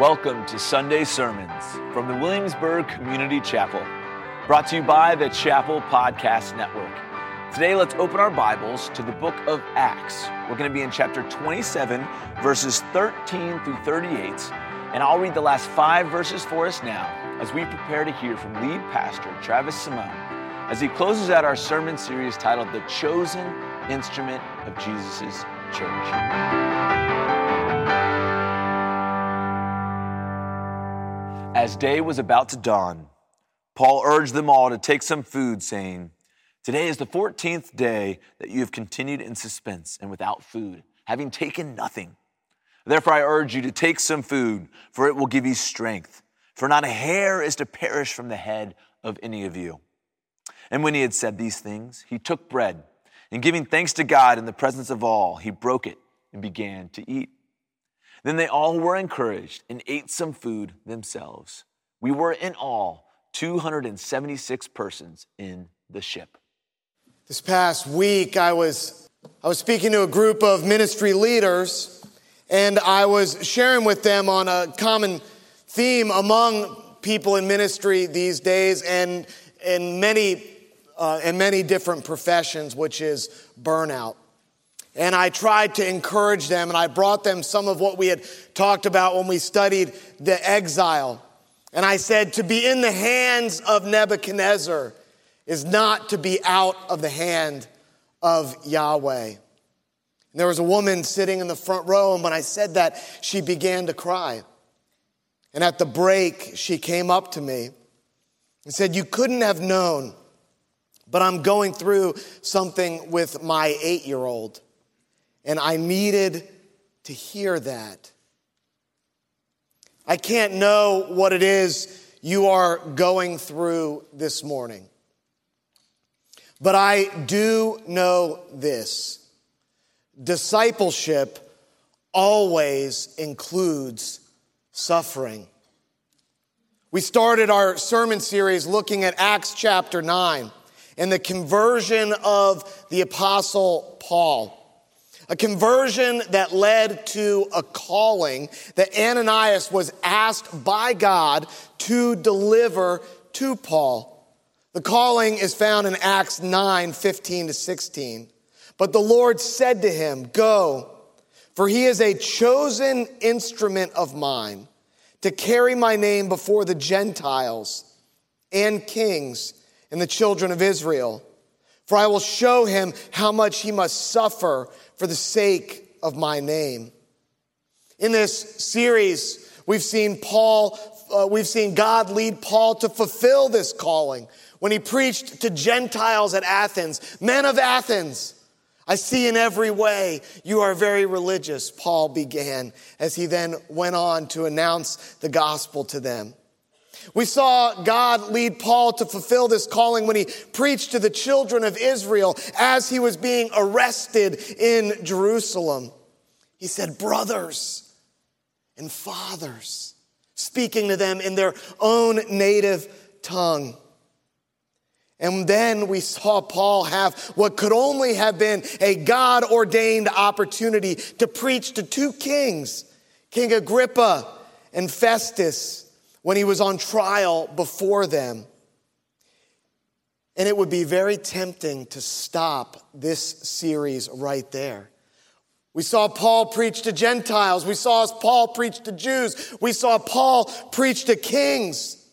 Welcome to Sunday Sermons from the Williamsburg Community Chapel, brought to you by the Chapel Podcast Network. Today, let's open our Bibles to the book of Acts. We're going to be in chapter 27, verses 13 through 38, and I'll read the last five verses for us now as we prepare to hear from lead pastor Travis Simone as he closes out our sermon series titled The Chosen Instrument of Jesus' Church. As day was about to dawn, Paul urged them all to take some food, saying, Today is the 14th day that you have continued in suspense and without food, having taken nothing. Therefore, I urge you to take some food, for it will give you strength. For not a hair is to perish from the head of any of you. And when he had said these things, he took bread, and giving thanks to God in the presence of all, he broke it and began to eat. Then they all were encouraged and ate some food themselves. We were in all 276 persons in the ship. This past week, I was, I was speaking to a group of ministry leaders, and I was sharing with them on a common theme among people in ministry these days and in many, uh, in many different professions, which is burnout. And I tried to encourage them, and I brought them some of what we had talked about when we studied the exile. And I said, to be in the hands of Nebuchadnezzar is not to be out of the hand of Yahweh. And there was a woman sitting in the front row, and when I said that, she began to cry. And at the break, she came up to me and said, You couldn't have known, but I'm going through something with my eight year old. And I needed to hear that. I can't know what it is you are going through this morning. But I do know this discipleship always includes suffering. We started our sermon series looking at Acts chapter 9 and the conversion of the Apostle Paul. A conversion that led to a calling that Ananias was asked by God to deliver to Paul. The calling is found in Acts 9 15 to 16. But the Lord said to him, Go, for he is a chosen instrument of mine to carry my name before the Gentiles and kings and the children of Israel. For I will show him how much he must suffer for the sake of my name. In this series, we've seen Paul, uh, we've seen God lead Paul to fulfill this calling when he preached to Gentiles at Athens, men of Athens. I see in every way you are very religious, Paul began as he then went on to announce the gospel to them. We saw God lead Paul to fulfill this calling when he preached to the children of Israel as he was being arrested in Jerusalem. He said, Brothers and fathers, speaking to them in their own native tongue. And then we saw Paul have what could only have been a God ordained opportunity to preach to two kings, King Agrippa and Festus when he was on trial before them. And it would be very tempting to stop this series right there. We saw Paul preach to Gentiles. We saw Paul preach to Jews. We saw Paul preach to kings.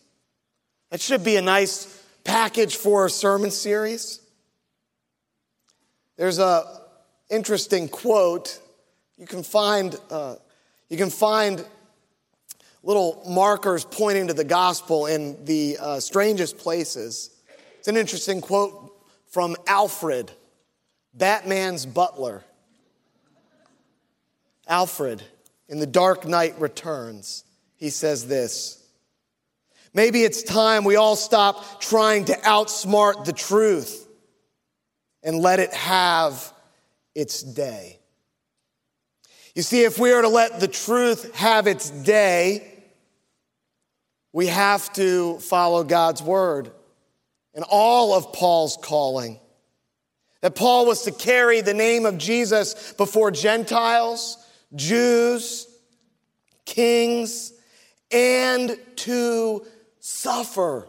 That should be a nice package for a sermon series. There's a interesting quote. You can find, uh, you can find little markers pointing to the gospel in the uh, strangest places. It's an interesting quote from Alfred, Batman's butler. Alfred, in The Dark Knight Returns, he says this Maybe it's time we all stop trying to outsmart the truth and let it have its day. You see, if we are to let the truth have its day, we have to follow God's word and all of Paul's calling. That Paul was to carry the name of Jesus before Gentiles, Jews, kings, and to suffer.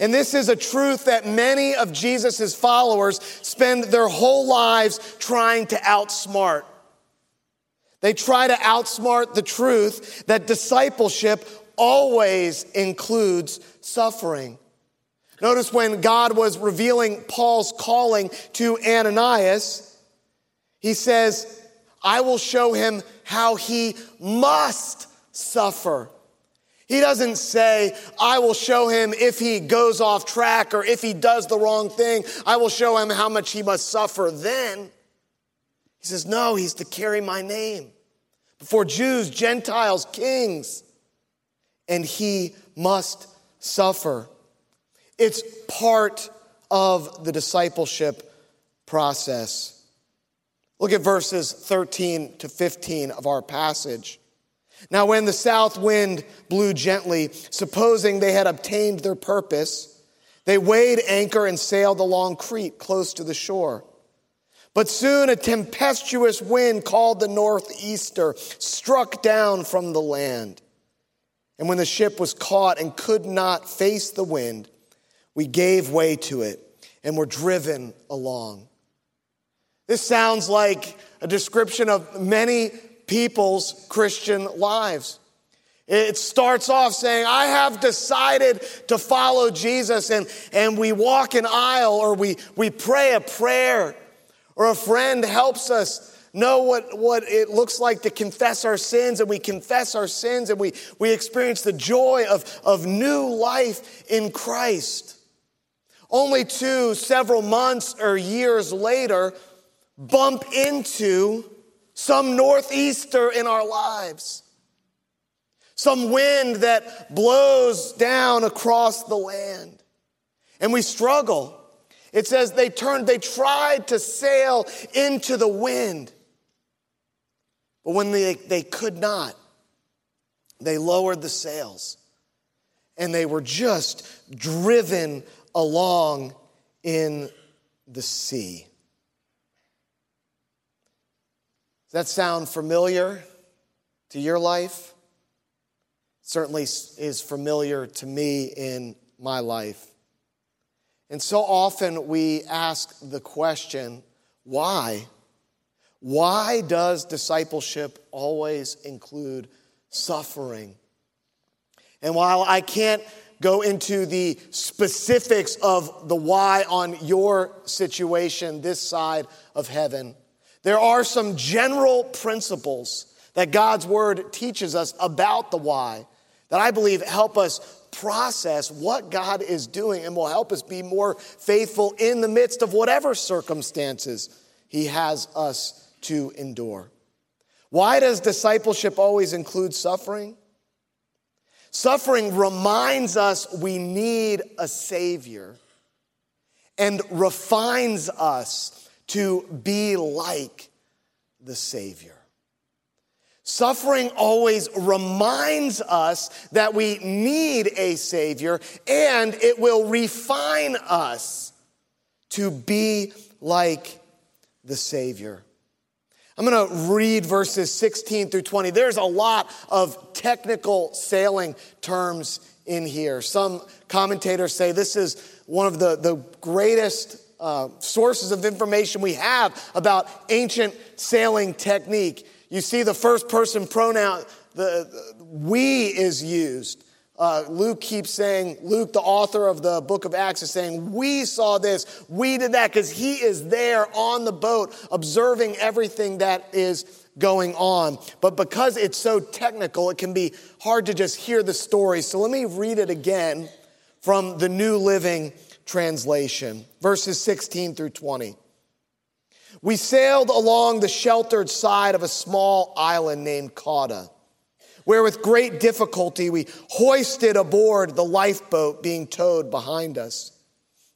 And this is a truth that many of Jesus' followers spend their whole lives trying to outsmart. They try to outsmart the truth that discipleship always includes suffering. Notice when God was revealing Paul's calling to Ananias, he says, I will show him how he must suffer. He doesn't say, I will show him if he goes off track or if he does the wrong thing. I will show him how much he must suffer then. He says, No, he's to carry my name before Jews, Gentiles, kings, and he must suffer. It's part of the discipleship process. Look at verses 13 to 15 of our passage. Now, when the south wind blew gently, supposing they had obtained their purpose, they weighed anchor and sailed along Crete, close to the shore. But soon a tempestuous wind called the northeaster struck down from the land. And when the ship was caught and could not face the wind, we gave way to it and were driven along. This sounds like a description of many people's Christian lives. It starts off saying, I have decided to follow Jesus, and, and we walk an aisle or we, we pray a prayer, or a friend helps us know what, what it looks like to confess our sins, and we confess our sins, and we, we experience the joy of, of new life in Christ. Only to several months or years later, bump into some northeaster in our lives, some wind that blows down across the land. And we struggle. It says they turned, they tried to sail into the wind. But when they, they could not, they lowered the sails and they were just driven along in the sea. Does that sound familiar to your life? certainly is familiar to me in my life. And so often we ask the question, why? Why does discipleship always include suffering? And while I can't go into the specifics of the why on your situation this side of heaven, there are some general principles that God's word teaches us about the why that I believe help us process what God is doing and will help us be more faithful in the midst of whatever circumstances He has us to endure. Why does discipleship always include suffering? Suffering reminds us we need a Savior and refines us to be like the Savior. Suffering always reminds us that we need a Savior and it will refine us to be like the Savior. I'm going to read verses 16 through 20. There's a lot of technical sailing terms in here. Some commentators say this is one of the, the greatest uh, sources of information we have about ancient sailing technique. You see the first person pronoun, the, the we is used. Uh, Luke keeps saying, Luke, the author of the book of Acts, is saying, We saw this, we did that, because he is there on the boat observing everything that is going on. But because it's so technical, it can be hard to just hear the story. So let me read it again from the New Living Translation, verses 16 through 20. We sailed along the sheltered side of a small island named Cauda, where with great difficulty we hoisted aboard the lifeboat being towed behind us.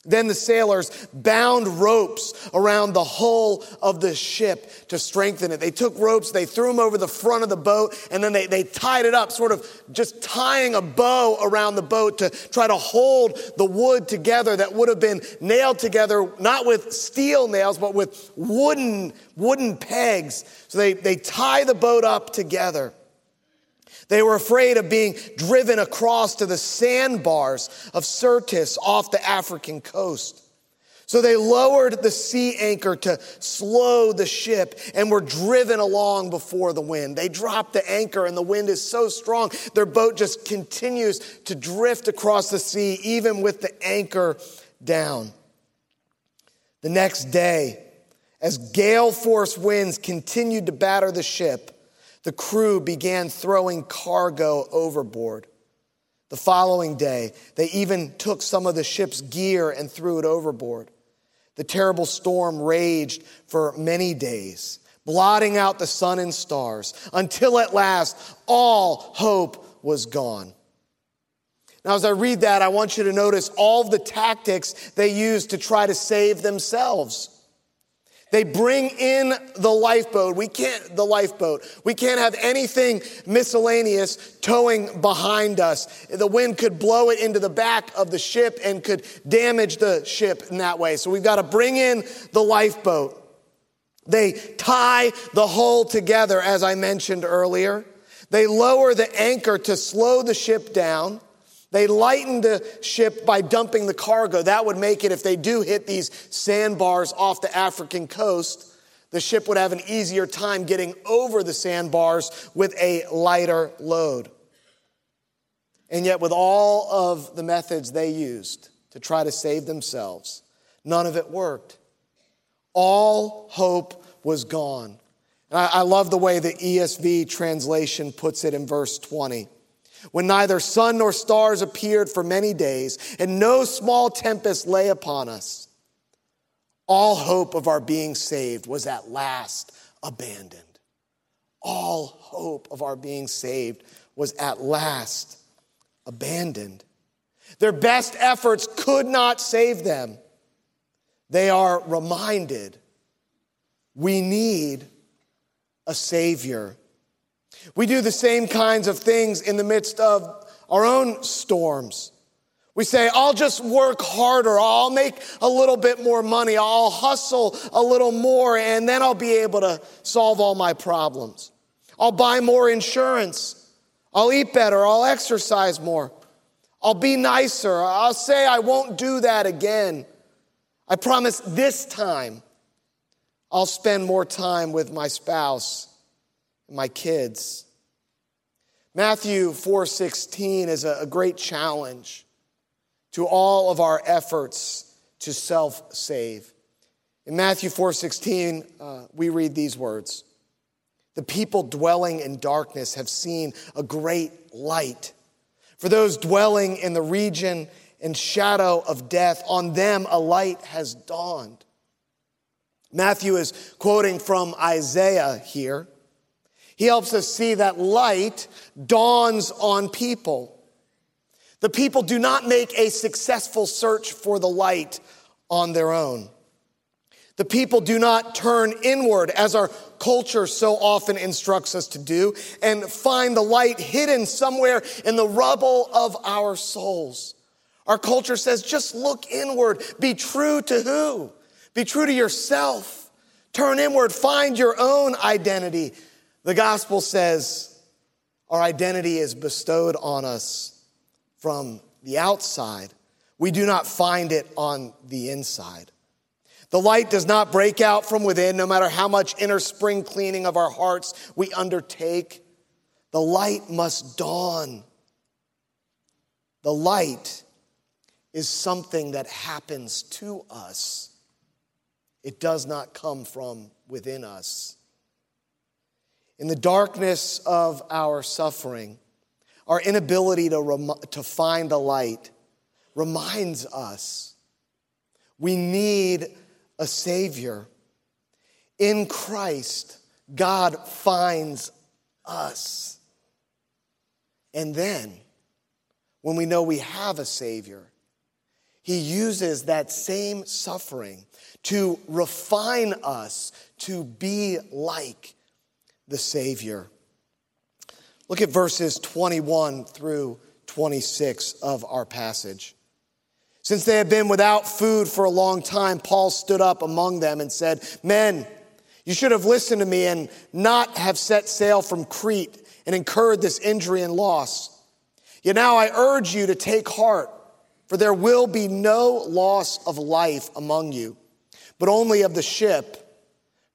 Then the sailors bound ropes around the hull of the ship to strengthen it. They took ropes, they threw them over the front of the boat, and then they, they tied it up, sort of just tying a bow around the boat to try to hold the wood together that would have been nailed together, not with steel nails, but with wooden, wooden pegs. So they, they tie the boat up together. They were afraid of being driven across to the sandbars of Syrtis off the African coast. So they lowered the sea anchor to slow the ship and were driven along before the wind. They dropped the anchor and the wind is so strong, their boat just continues to drift across the sea, even with the anchor down. The next day, as gale force winds continued to batter the ship, the crew began throwing cargo overboard. The following day, they even took some of the ship's gear and threw it overboard. The terrible storm raged for many days, blotting out the sun and stars, until at last all hope was gone. Now, as I read that, I want you to notice all the tactics they used to try to save themselves. They bring in the lifeboat. We can't, the lifeboat. We can't have anything miscellaneous towing behind us. The wind could blow it into the back of the ship and could damage the ship in that way. So we've got to bring in the lifeboat. They tie the hull together, as I mentioned earlier. They lower the anchor to slow the ship down. They lightened the ship by dumping the cargo. That would make it, if they do hit these sandbars off the African coast, the ship would have an easier time getting over the sandbars with a lighter load. And yet, with all of the methods they used to try to save themselves, none of it worked. All hope was gone. And I, I love the way the ESV translation puts it in verse 20 when neither sun nor stars appeared for many days, and no small tempest lay upon us, all hope of our being saved was at last abandoned. All hope of our being saved was at last abandoned. Their best efforts could not save them. They are reminded we need a Savior we do the same kinds of things in the midst of our own storms. We say, I'll just work harder. I'll make a little bit more money. I'll hustle a little more, and then I'll be able to solve all my problems. I'll buy more insurance. I'll eat better. I'll exercise more. I'll be nicer. I'll say I won't do that again. I promise this time I'll spend more time with my spouse my kids. Matthew 4:16 is a great challenge to all of our efforts to self-save. In Matthew 4:16, uh, we read these words: "The people dwelling in darkness have seen a great light. For those dwelling in the region and shadow of death, on them a light has dawned." Matthew is quoting from Isaiah here. He helps us see that light dawns on people. The people do not make a successful search for the light on their own. The people do not turn inward as our culture so often instructs us to do and find the light hidden somewhere in the rubble of our souls. Our culture says just look inward. Be true to who? Be true to yourself. Turn inward. Find your own identity. The gospel says our identity is bestowed on us from the outside. We do not find it on the inside. The light does not break out from within, no matter how much inner spring cleaning of our hearts we undertake. The light must dawn. The light is something that happens to us, it does not come from within us. In the darkness of our suffering, our inability to, rem- to find the light reminds us we need a Savior. In Christ, God finds us. And then, when we know we have a Savior, He uses that same suffering to refine us to be like the Savior. Look at verses 21 through 26 of our passage. Since they had been without food for a long time, Paul stood up among them and said, Men, you should have listened to me and not have set sail from Crete and incurred this injury and loss. Yet now I urge you to take heart, for there will be no loss of life among you, but only of the ship.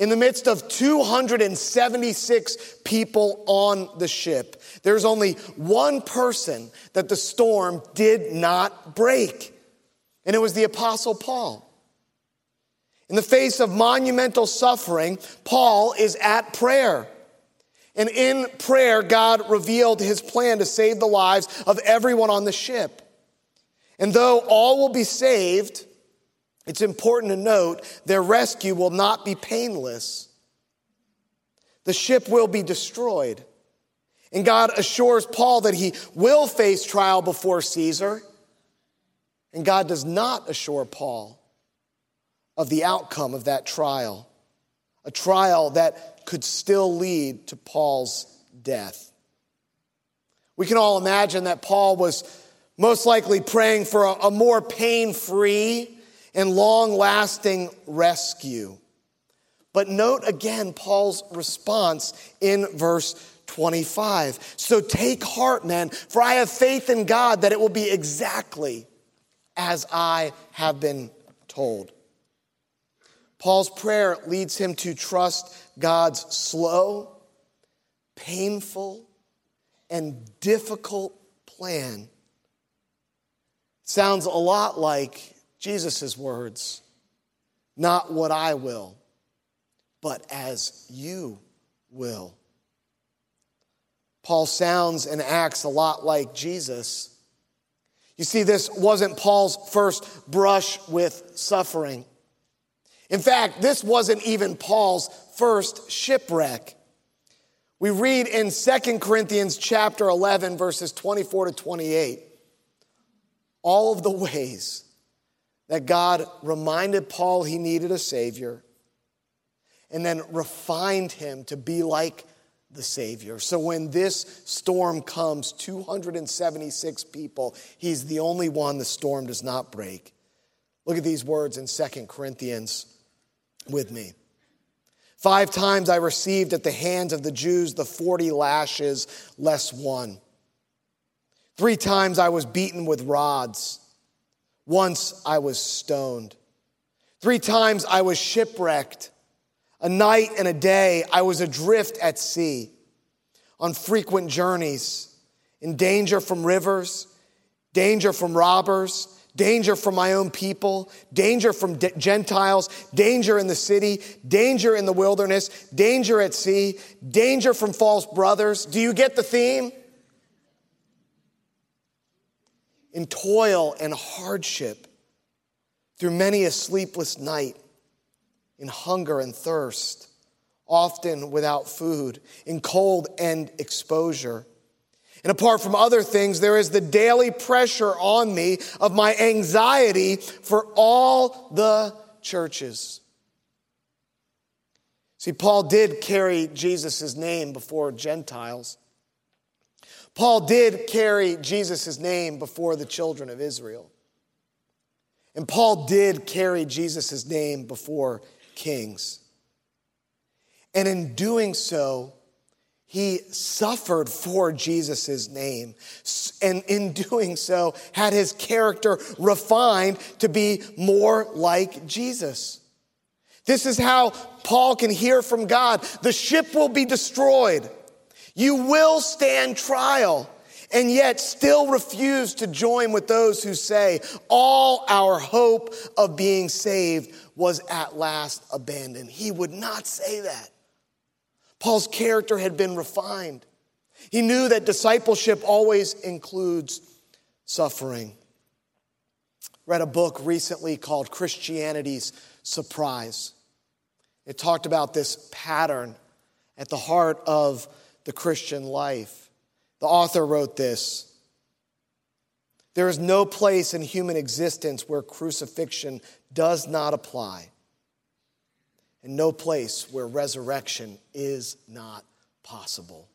In the midst of 276 people on the ship, there's only one person that the storm did not break, and it was the Apostle Paul. In the face of monumental suffering, Paul is at prayer. And in prayer, God revealed his plan to save the lives of everyone on the ship. And though all will be saved, it's important to note their rescue will not be painless. The ship will be destroyed. And God assures Paul that he will face trial before Caesar. And God does not assure Paul of the outcome of that trial, a trial that could still lead to Paul's death. We can all imagine that Paul was most likely praying for a, a more pain free and long lasting rescue. But note again Paul's response in verse 25. So take heart, men, for I have faith in God that it will be exactly as I have been told. Paul's prayer leads him to trust God's slow, painful, and difficult plan. Sounds a lot like Jesus' words Not what I will, but as you will. Paul sounds and acts a lot like Jesus. You see, this wasn't Paul's first brush with suffering. In fact, this wasn't even Paul's first shipwreck. We read in 2 Corinthians chapter 11 verses 24 to 28 all of the ways that God reminded Paul he needed a Savior and then refined him to be like the Savior. So when this storm comes, 276 people, he's the only one the storm does not break. Look at these words in 2 Corinthians with me. Five times I received at the hands of the Jews the 40 lashes less one. Three times I was beaten with rods. Once I was stoned. Three times I was shipwrecked. A night and a day I was adrift at sea, on frequent journeys, in danger from rivers, danger from robbers, danger from my own people, danger from de- Gentiles, danger in the city, danger in the wilderness, danger at sea, danger from false brothers. Do you get the theme? In toil and hardship, through many a sleepless night, in hunger and thirst, often without food, in cold and exposure. And apart from other things, there is the daily pressure on me of my anxiety for all the churches. See, Paul did carry Jesus' name before Gentiles. Paul did carry Jesus' name before the children of Israel. And Paul did carry Jesus' name before kings. And in doing so, he suffered for Jesus' name. And in doing so, had his character refined to be more like Jesus. This is how Paul can hear from God the ship will be destroyed. You will stand trial and yet still refuse to join with those who say, All our hope of being saved was at last abandoned. He would not say that. Paul's character had been refined. He knew that discipleship always includes suffering. Read a book recently called Christianity's Surprise. It talked about this pattern at the heart of the Christian life. The author wrote this There is no place in human existence where crucifixion does not apply, and no place where resurrection is not possible.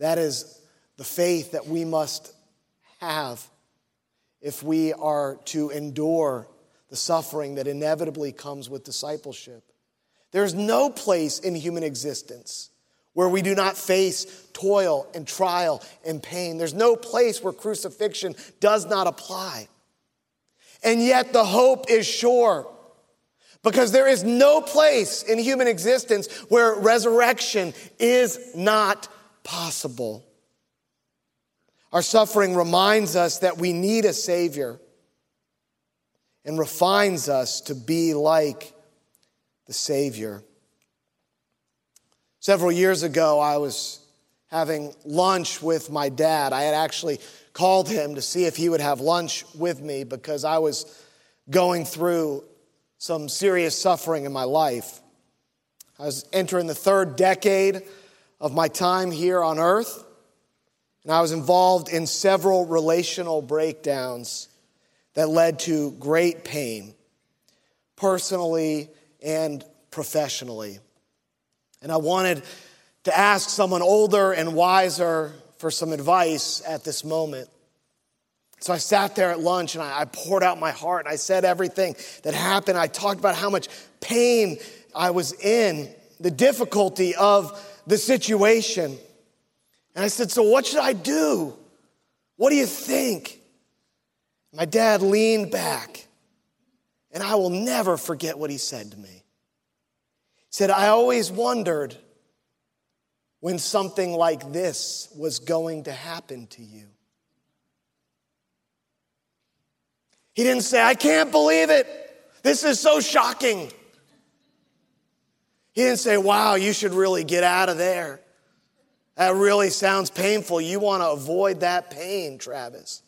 That is the faith that we must have if we are to endure the suffering that inevitably comes with discipleship. There's no place in human existence where we do not face toil and trial and pain. There's no place where crucifixion does not apply. And yet the hope is sure because there is no place in human existence where resurrection is not possible. Our suffering reminds us that we need a Savior and refines us to be like the Savior. Several years ago, I was having lunch with my dad. I had actually called him to see if he would have lunch with me because I was going through some serious suffering in my life. I was entering the third decade of my time here on earth. And I was involved in several relational breakdowns that led to great pain, personally and professionally. And I wanted to ask someone older and wiser for some advice at this moment. So I sat there at lunch and I, poured out my heart I said everything that happened. I talked about how much pain I was in, the difficulty of the situation. And I said, So what should I do? What do you think? My dad leaned back, and I will never forget what he said to me. Said, I always wondered when something like this was going to happen to you. He didn't say, I can't believe it. This is so shocking. He didn't say, Wow, you should really get out of there. That really sounds painful. You want to avoid that pain, Travis.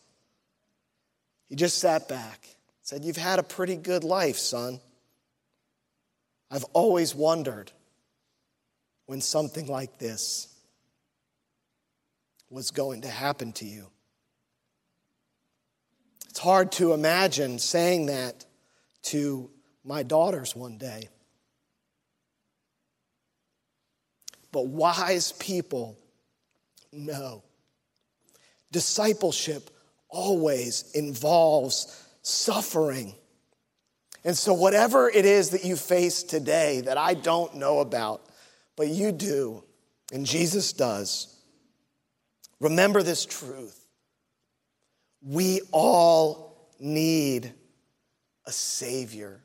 He just sat back, said, You've had a pretty good life, son. I've always wondered when something like this was going to happen to you. It's hard to imagine saying that to my daughters one day. But wise people know discipleship always involves suffering. And so, whatever it is that you face today that I don't know about, but you do, and Jesus does, remember this truth. We all need a Savior.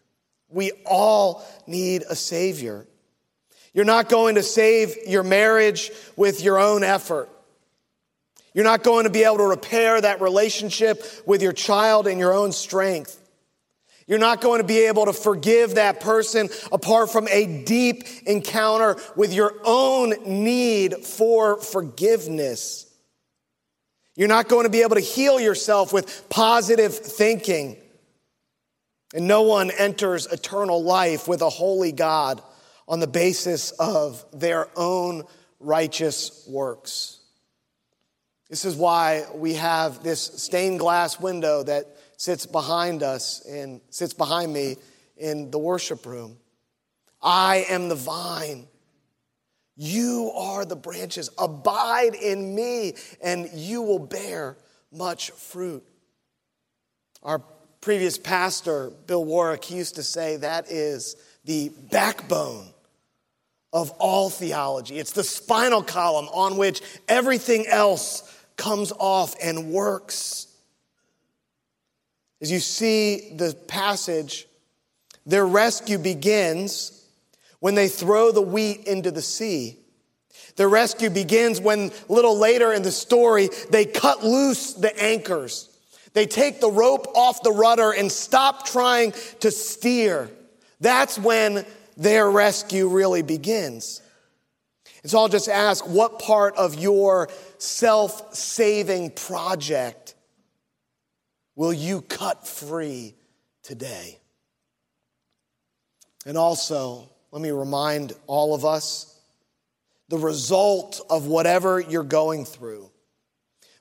We all need a Savior. You're not going to save your marriage with your own effort. You're not going to be able to repair that relationship with your child in your own strength. You're not going to be able to forgive that person apart from a deep encounter with your own need for forgiveness. You're not going to be able to heal yourself with positive thinking. And no one enters eternal life with a holy God on the basis of their own righteous works. This is why we have this stained glass window that sits behind us and sits behind me in the worship room. I am the vine. You are the branches. Abide in me, and you will bear much fruit. Our previous pastor, Bill Warwick, used to say that is the backbone of all theology. It's the spinal column on which everything else comes off and works. As you see the passage, their rescue begins when they throw the wheat into the sea. Their rescue begins when, a little later in the story, they cut loose the anchors. They take the rope off the rudder and stop trying to steer. That's when their rescue really begins. And so I'll just ask what part of your self saving project will you cut free today? And also, let me remind all of us the result of whatever you're going through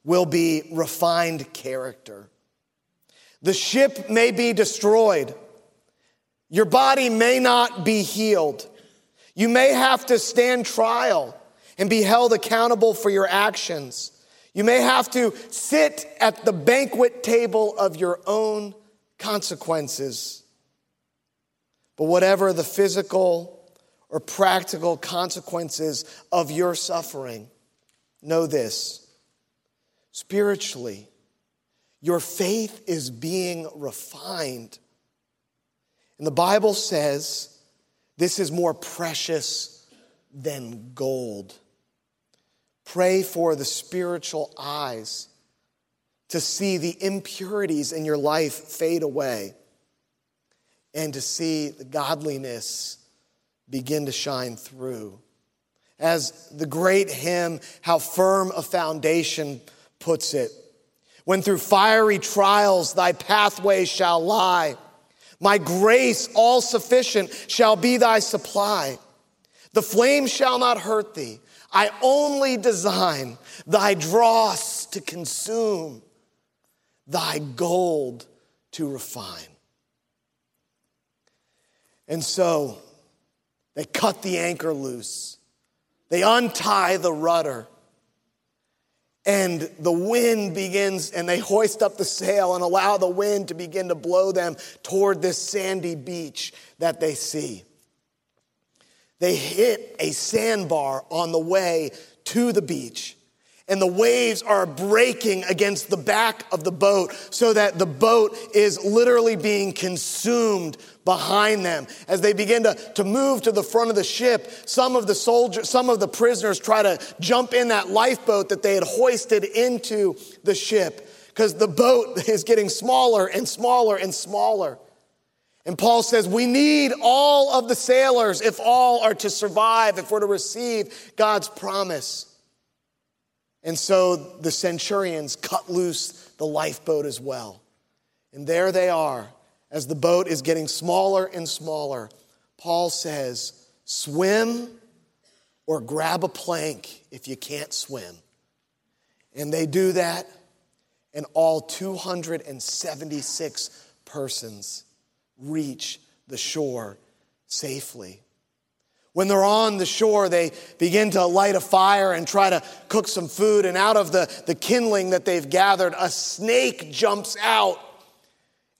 will be refined character. The ship may be destroyed. Your body may not be healed. You may have to stand trial and be held accountable for your actions. You may have to sit at the banquet table of your own consequences. But whatever the physical or practical consequences of your suffering, know this spiritually, your faith is being refined. And the Bible says this is more precious than gold. Pray for the spiritual eyes to see the impurities in your life fade away and to see the godliness begin to shine through. As the great hymn, How Firm a Foundation, puts it, when through fiery trials thy pathway shall lie, my grace all sufficient shall be thy supply. The flame shall not hurt thee. I only design thy dross to consume, thy gold to refine. And so they cut the anchor loose, they untie the rudder. And the wind begins, and they hoist up the sail and allow the wind to begin to blow them toward this sandy beach that they see. They hit a sandbar on the way to the beach and the waves are breaking against the back of the boat so that the boat is literally being consumed behind them. As they begin to, to move to the front of the ship, some of the soldiers, some of the prisoners try to jump in that lifeboat that they had hoisted into the ship because the boat is getting smaller and smaller and smaller. And Paul says, We need all of the sailors if all are to survive, if we're to receive God's promise. And so the centurions cut loose the lifeboat as well. And there they are, as the boat is getting smaller and smaller. Paul says, Swim or grab a plank if you can't swim. And they do that, and all 276 persons reach the shore safely. When they're on the shore, they begin to light a fire and try to cook some food. And out of the, the kindling that they've gathered, a snake jumps out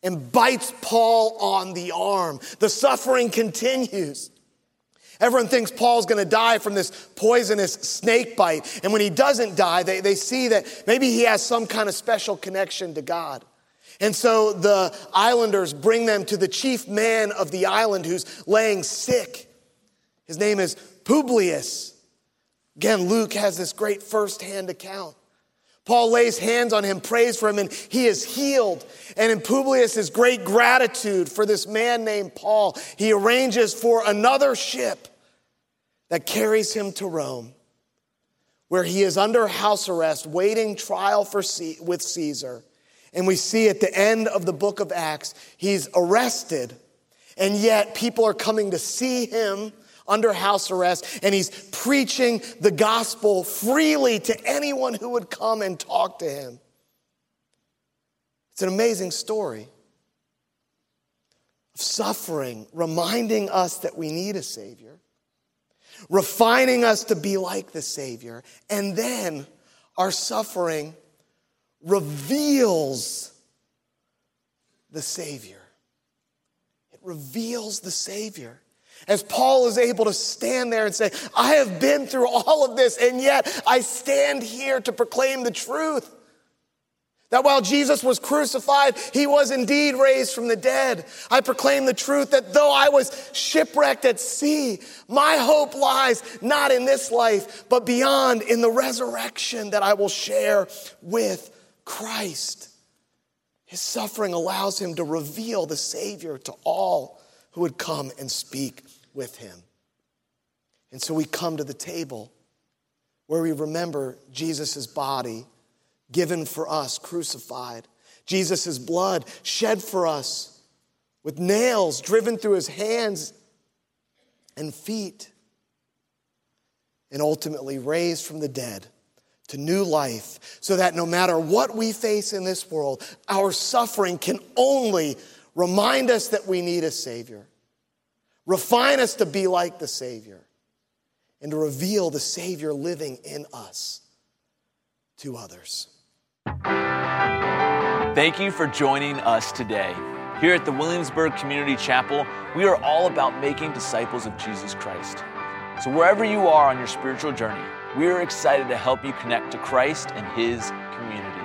and bites Paul on the arm. The suffering continues. Everyone thinks Paul's to die from this poisonous snake bite. And when he doesn't die, they, they see that maybe he has some kind of special connection to God. And so the islanders bring them to the chief man of the island who's laying sick. His name is Publius. Again, Luke has this great firsthand account. Paul lays hands on him, prays for him, and he is healed. And in Publius' great gratitude for this man named Paul, he arranges for another ship that carries him to Rome, where he is under house arrest, waiting trial for C- with Caesar. And we see at the end of the book of Acts, he's arrested, and yet people are coming to see him under house arrest, and he's preaching the gospel freely to anyone who would come and talk to him. It's an amazing story of suffering, reminding us that we need a Savior, refining us to be like the Savior, and then our suffering reveals the Savior. It reveals the Savior. As Paul is able to stand there and say, I have been through all of this, and yet I stand here to proclaim the truth. That while Jesus was crucified, he was indeed raised from the dead. I proclaim the truth that though I was shipwrecked at sea, my hope lies not in this life, but beyond in the resurrection that I will share with Christ. His suffering allows him to reveal the Savior to all who would come and speak with him. And so we come to the table where we remember Jesus' body given for us, crucified, Jesus' blood shed for us, with nails driven through his hands and feet. and ultimately raised from the dead to new life, so that no matter what we face in this world, our suffering can only remind us that we need a Savior, refine us to be like the Savior, and to reveal the Savior living in us to others. Thank you for joining us today. Here at the Williamsburg Community Chapel, we are all about making disciples of Jesus Christ. So, wherever you are on your spiritual journey, we are excited to help you connect to Christ and His community.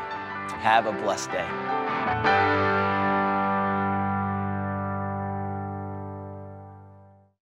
Have a blessed day.